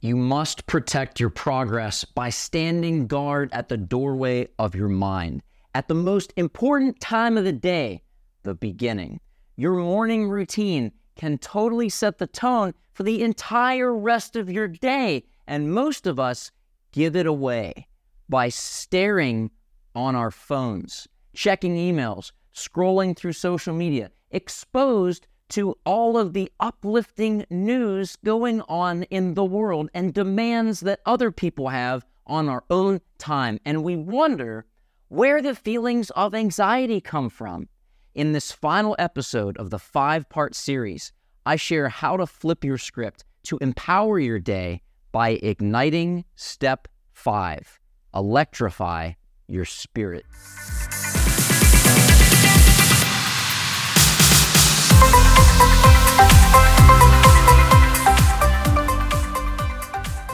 You must protect your progress by standing guard at the doorway of your mind. At the most important time of the day, the beginning. Your morning routine can totally set the tone for the entire rest of your day. And most of us give it away by staring on our phones, checking emails, scrolling through social media, exposed to all of the uplifting news going on in the world and demands that other people have on our own time. And we wonder where the feelings of anxiety come from. In this final episode of the five part series, I share how to flip your script to empower your day by igniting step five electrify your spirit.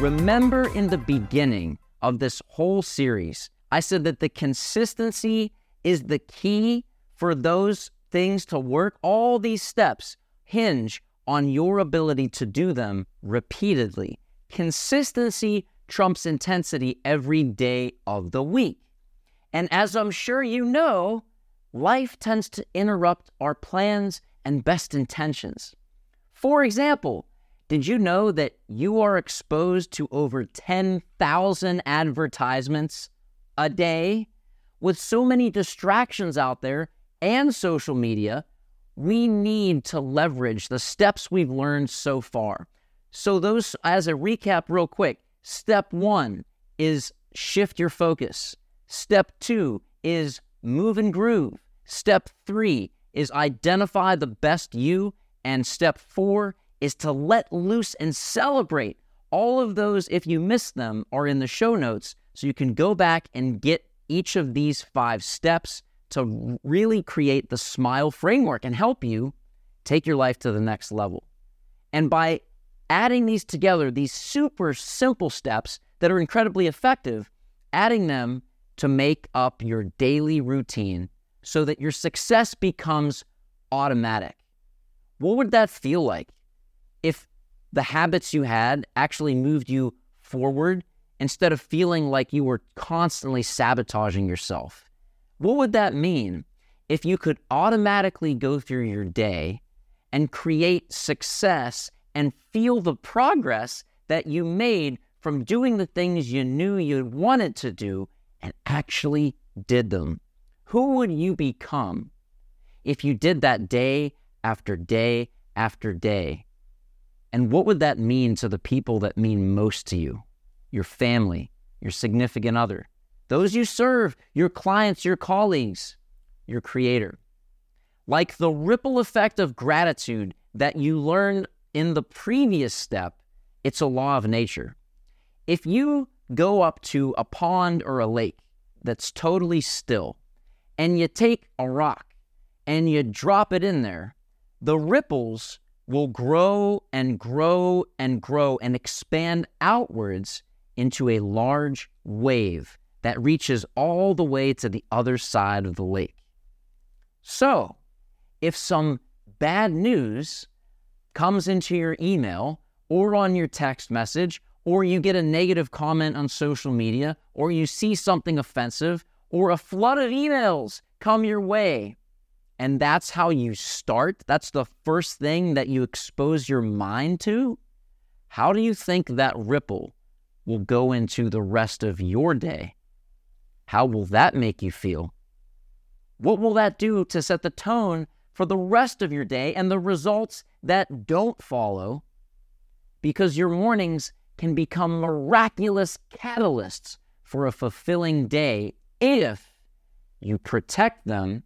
Remember in the beginning of this whole series, I said that the consistency is the key for those things to work. All these steps hinge on your ability to do them repeatedly. Consistency trumps intensity every day of the week. And as I'm sure you know, life tends to interrupt our plans and best intentions. For example, did you know that you are exposed to over 10,000 advertisements a day? With so many distractions out there and social media, we need to leverage the steps we've learned so far. So, those, as a recap, real quick step one is shift your focus. Step two is move and groove. Step three is identify the best you. And step four is to let loose and celebrate. All of those, if you missed them, are in the show notes. So you can go back and get each of these five steps to really create the smile framework and help you take your life to the next level. And by adding these together, these super simple steps that are incredibly effective, adding them to make up your daily routine so that your success becomes automatic. What would that feel like the habits you had actually moved you forward instead of feeling like you were constantly sabotaging yourself? What would that mean if you could automatically go through your day and create success and feel the progress that you made from doing the things you knew you wanted to do and actually did them? Who would you become if you did that day after day after day? And what would that mean to the people that mean most to you? Your family, your significant other, those you serve, your clients, your colleagues, your creator. Like the ripple effect of gratitude that you learned in the previous step, it's a law of nature. If you go up to a pond or a lake that's totally still, and you take a rock and you drop it in there, the ripples will grow and grow and grow and expand outwards into a large wave that reaches all the way to the other side of the lake. So, if some bad news comes into your email or on your text message, or you get a negative comment on social media, or you see something offensive, or a flood of emails come your way, and that's how you start, that's the first thing that you expose your mind to, how do you think that ripple will go into the rest of your day? How will that make you feel? What will that do to set the tone for the rest of your day and the results that don't follow? Because your mornings can become miraculous catalysts for a fulfilling day if you protect them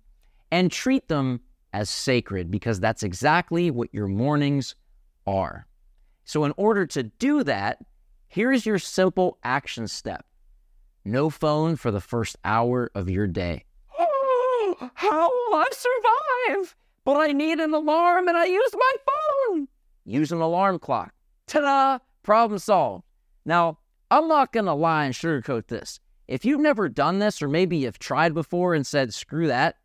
and treat them as sacred, because that's exactly what your mornings are. So, in order to do that, here's your simple action step no phone for the first hour of your day. Oh, how will I survive? But I need an alarm and I use my phone. Use an alarm clock. Ta da! Problem solved. Now, I'm not going to lie and sugarcoat this. If you've never done this, or maybe you've tried before and said, screw that,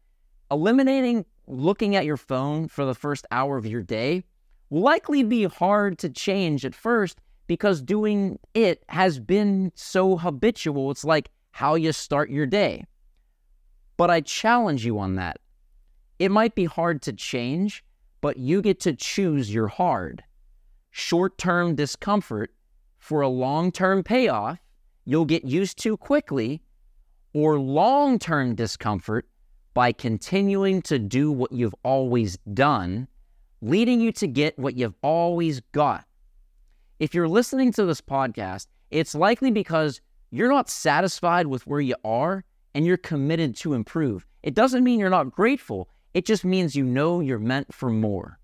eliminating looking at your phone for the first hour of your day will likely be hard to change at first because doing it has been so habitual. It's like how you start your day. But I challenge you on that. It might be hard to change, but you get to choose your hard. Short term discomfort for a long term payoff you'll get used to quickly, or long term discomfort by continuing to do what you've always done, leading you to get what you've always got. If you're listening to this podcast, it's likely because you're not satisfied with where you are and you're committed to improve. It doesn't mean you're not grateful, it just means you know you're meant for more.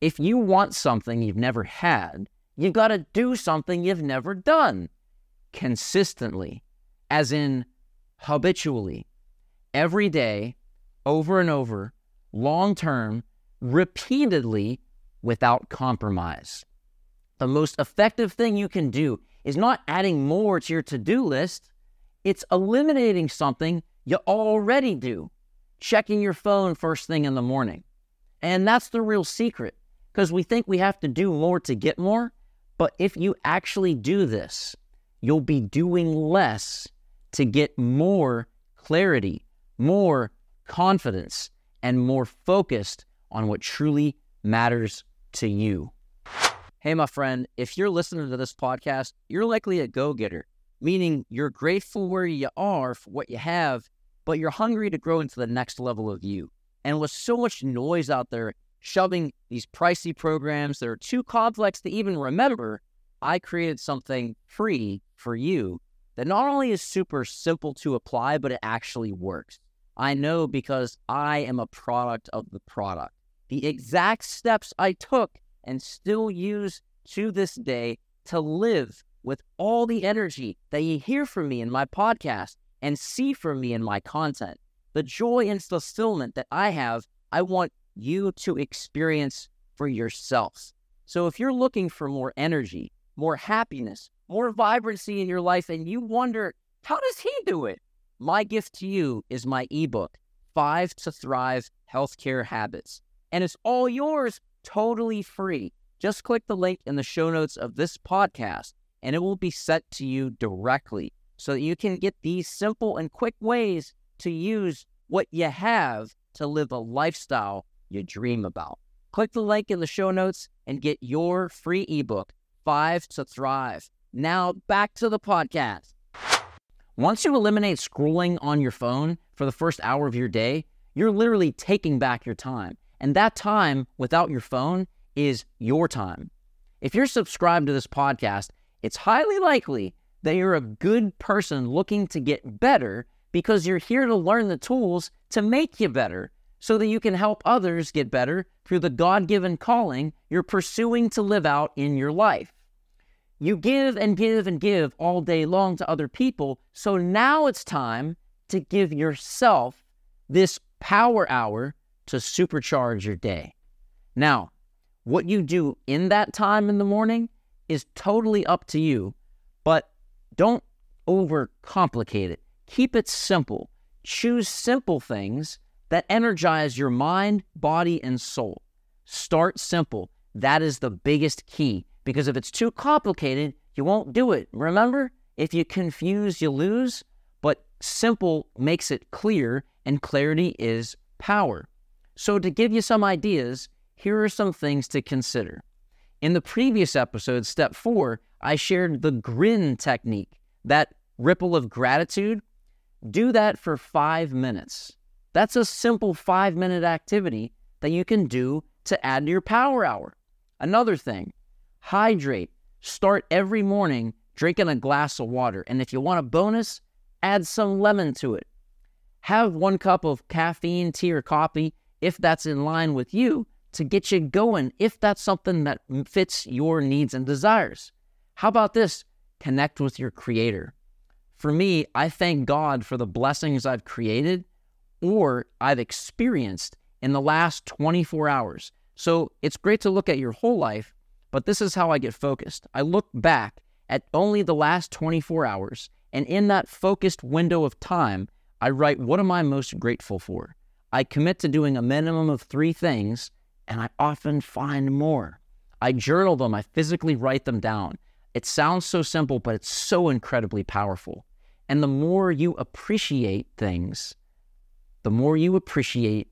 If you want something you've never had, you've got to do something you've never done consistently, as in habitually, every day, over and over, long term, repeatedly, without compromise. The most effective thing you can do is not adding more to your to do list, it's eliminating something you already do, checking your phone first thing in the morning. And that's the real secret because we think we have to do more to get more. But if you actually do this, you'll be doing less to get more clarity, more confidence, and more focused on what truly matters to you. Hey, my friend, if you're listening to this podcast, you're likely a go getter, meaning you're grateful where you are for what you have, but you're hungry to grow into the next level of you. And with so much noise out there shoving these pricey programs that are too complex to even remember, I created something free for you that not only is super simple to apply, but it actually works. I know because I am a product of the product. The exact steps I took and still use to this day to live with all the energy that you hear from me in my podcast and see from me in my content. The joy and fulfillment that I have, I want you to experience for yourself. So if you're looking for more energy, more happiness, more vibrancy in your life, and you wonder, how does he do it? My gift to you is my ebook, Five to Thrive Healthcare Habits. And it's all yours totally free. Just click the link in the show notes of this podcast, and it will be sent to you directly so that you can get these simple and quick ways to use what you have to live a lifestyle you dream about. Click the link in the show notes and get your free ebook, Five to Thrive. Now back to the podcast. Once you eliminate scrolling on your phone for the first hour of your day, you're literally taking back your time. And that time without your phone is your time. If you're subscribed to this podcast, it's highly likely that you're a good person looking to get better because you're here to learn the tools to make you better so that you can help others get better through the God given calling you're pursuing to live out in your life. You give and give and give all day long to other people. So now it's time to give yourself this power hour to supercharge your day. Now, what you do in that time in the morning is totally up to you, but don't overcomplicate it. Keep it simple. Choose simple things that energize your mind, body, and soul. Start simple. That is the biggest key because if it's too complicated, you won't do it. Remember, if you confuse, you lose, but simple makes it clear, and clarity is power. So, to give you some ideas, here are some things to consider. In the previous episode, step four, I shared the grin technique, that ripple of gratitude. Do that for five minutes. That's a simple five minute activity that you can do to add to your power hour. Another thing, hydrate. Start every morning drinking a glass of water. And if you want a bonus, add some lemon to it. Have one cup of caffeine, tea, or coffee if that's in line with you to get you going, if that's something that fits your needs and desires. How about this? Connect with your creator. For me, I thank God for the blessings I've created or I've experienced in the last 24 hours. So it's great to look at your whole life but this is how I get focused. I look back at only the last 24 hours, and in that focused window of time, I write what am I most grateful for? I commit to doing a minimum of three things, and I often find more. I journal them, I physically write them down. It sounds so simple, but it's so incredibly powerful. And the more you appreciate things, the more you appreciate,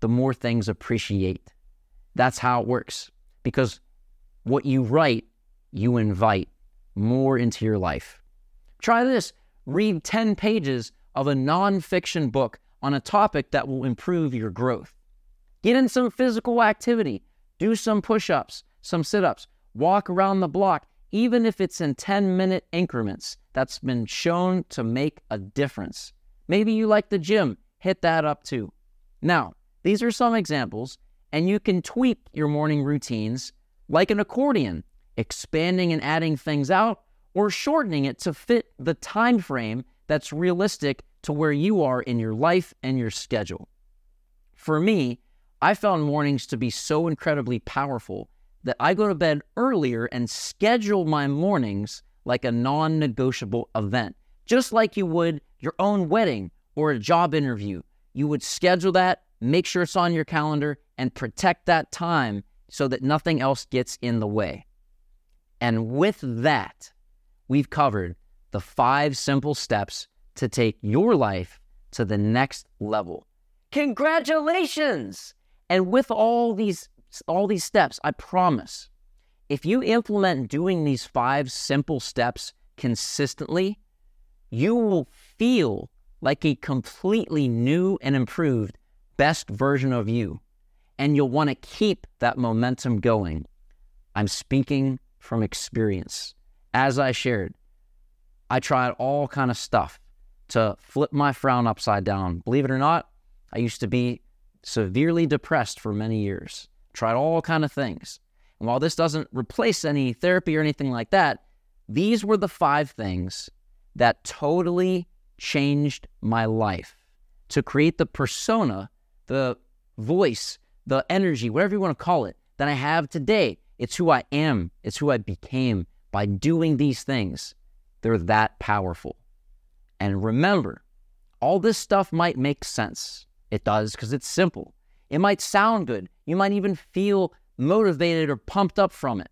the more things appreciate. That's how it works. Because what you write, you invite more into your life. Try this read 10 pages of a nonfiction book on a topic that will improve your growth. Get in some physical activity, do some push ups, some sit ups, walk around the block, even if it's in 10 minute increments. That's been shown to make a difference. Maybe you like the gym, hit that up too. Now, these are some examples, and you can tweak your morning routines like an accordion, expanding and adding things out or shortening it to fit the time frame that's realistic to where you are in your life and your schedule. For me, I found mornings to be so incredibly powerful that I go to bed earlier and schedule my mornings like a non negotiable event, just like you would your own wedding or a job interview. You would schedule that, make sure it's on your calendar, and protect that time so that nothing else gets in the way. And with that, we've covered the five simple steps to take your life to the next level. Congratulations! And with all these all these steps, I promise, if you implement doing these five simple steps consistently, you will feel like a completely new and improved best version of you. And you'll want to keep that momentum going. I'm speaking from experience. As I shared, I tried all kind of stuff to flip my frown upside down. Believe it or not, I used to be severely depressed for many years. Tried all kind of things. And while this doesn't replace any therapy or anything like that, these were the five things that totally changed my life to create the persona, the voice, the energy, whatever you want to call it, that I have today. It's who I am, it's who I became by doing these things. They're that powerful. And remember, all this stuff might make sense. It does because it's simple. It might sound good. You might even feel motivated or pumped up from it.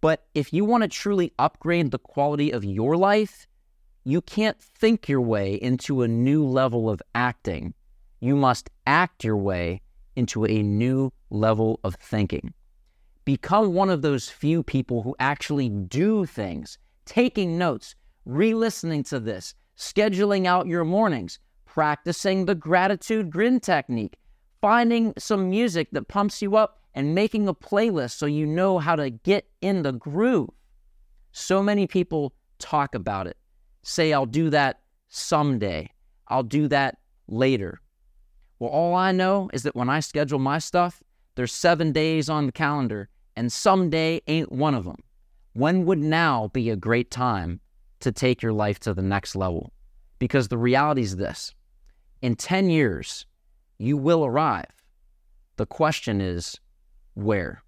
But if you want to truly upgrade the quality of your life, you can't think your way into a new level of acting. You must act your way into a new level of thinking. Become one of those few people who actually do things, taking notes, re listening to this, scheduling out your mornings, practicing the gratitude grin technique, finding some music that pumps you up, and making a playlist so you know how to get in the groove. So many people talk about it, say, I'll do that someday, I'll do that later. Well, all I know is that when I schedule my stuff, there's seven days on the calendar, and someday ain't one of them. When would now be a great time to take your life to the next level? Because the reality is this in 10 years, you will arrive. The question is, where?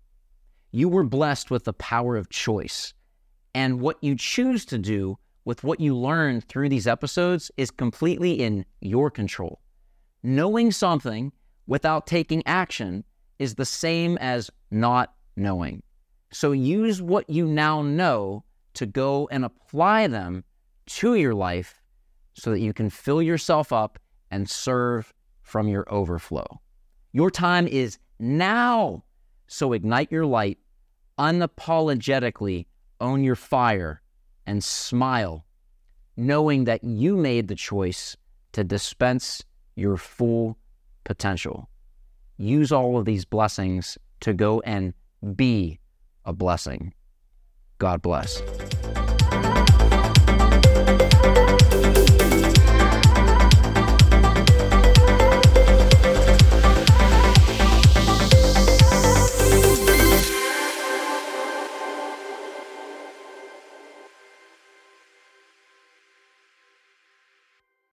You were blessed with the power of choice. And what you choose to do with what you learn through these episodes is completely in your control. Knowing something without taking action is the same as not knowing. So use what you now know to go and apply them to your life so that you can fill yourself up and serve from your overflow. Your time is now. So ignite your light, unapologetically own your fire, and smile, knowing that you made the choice to dispense your full potential. Use all of these blessings to go and be a blessing. God bless.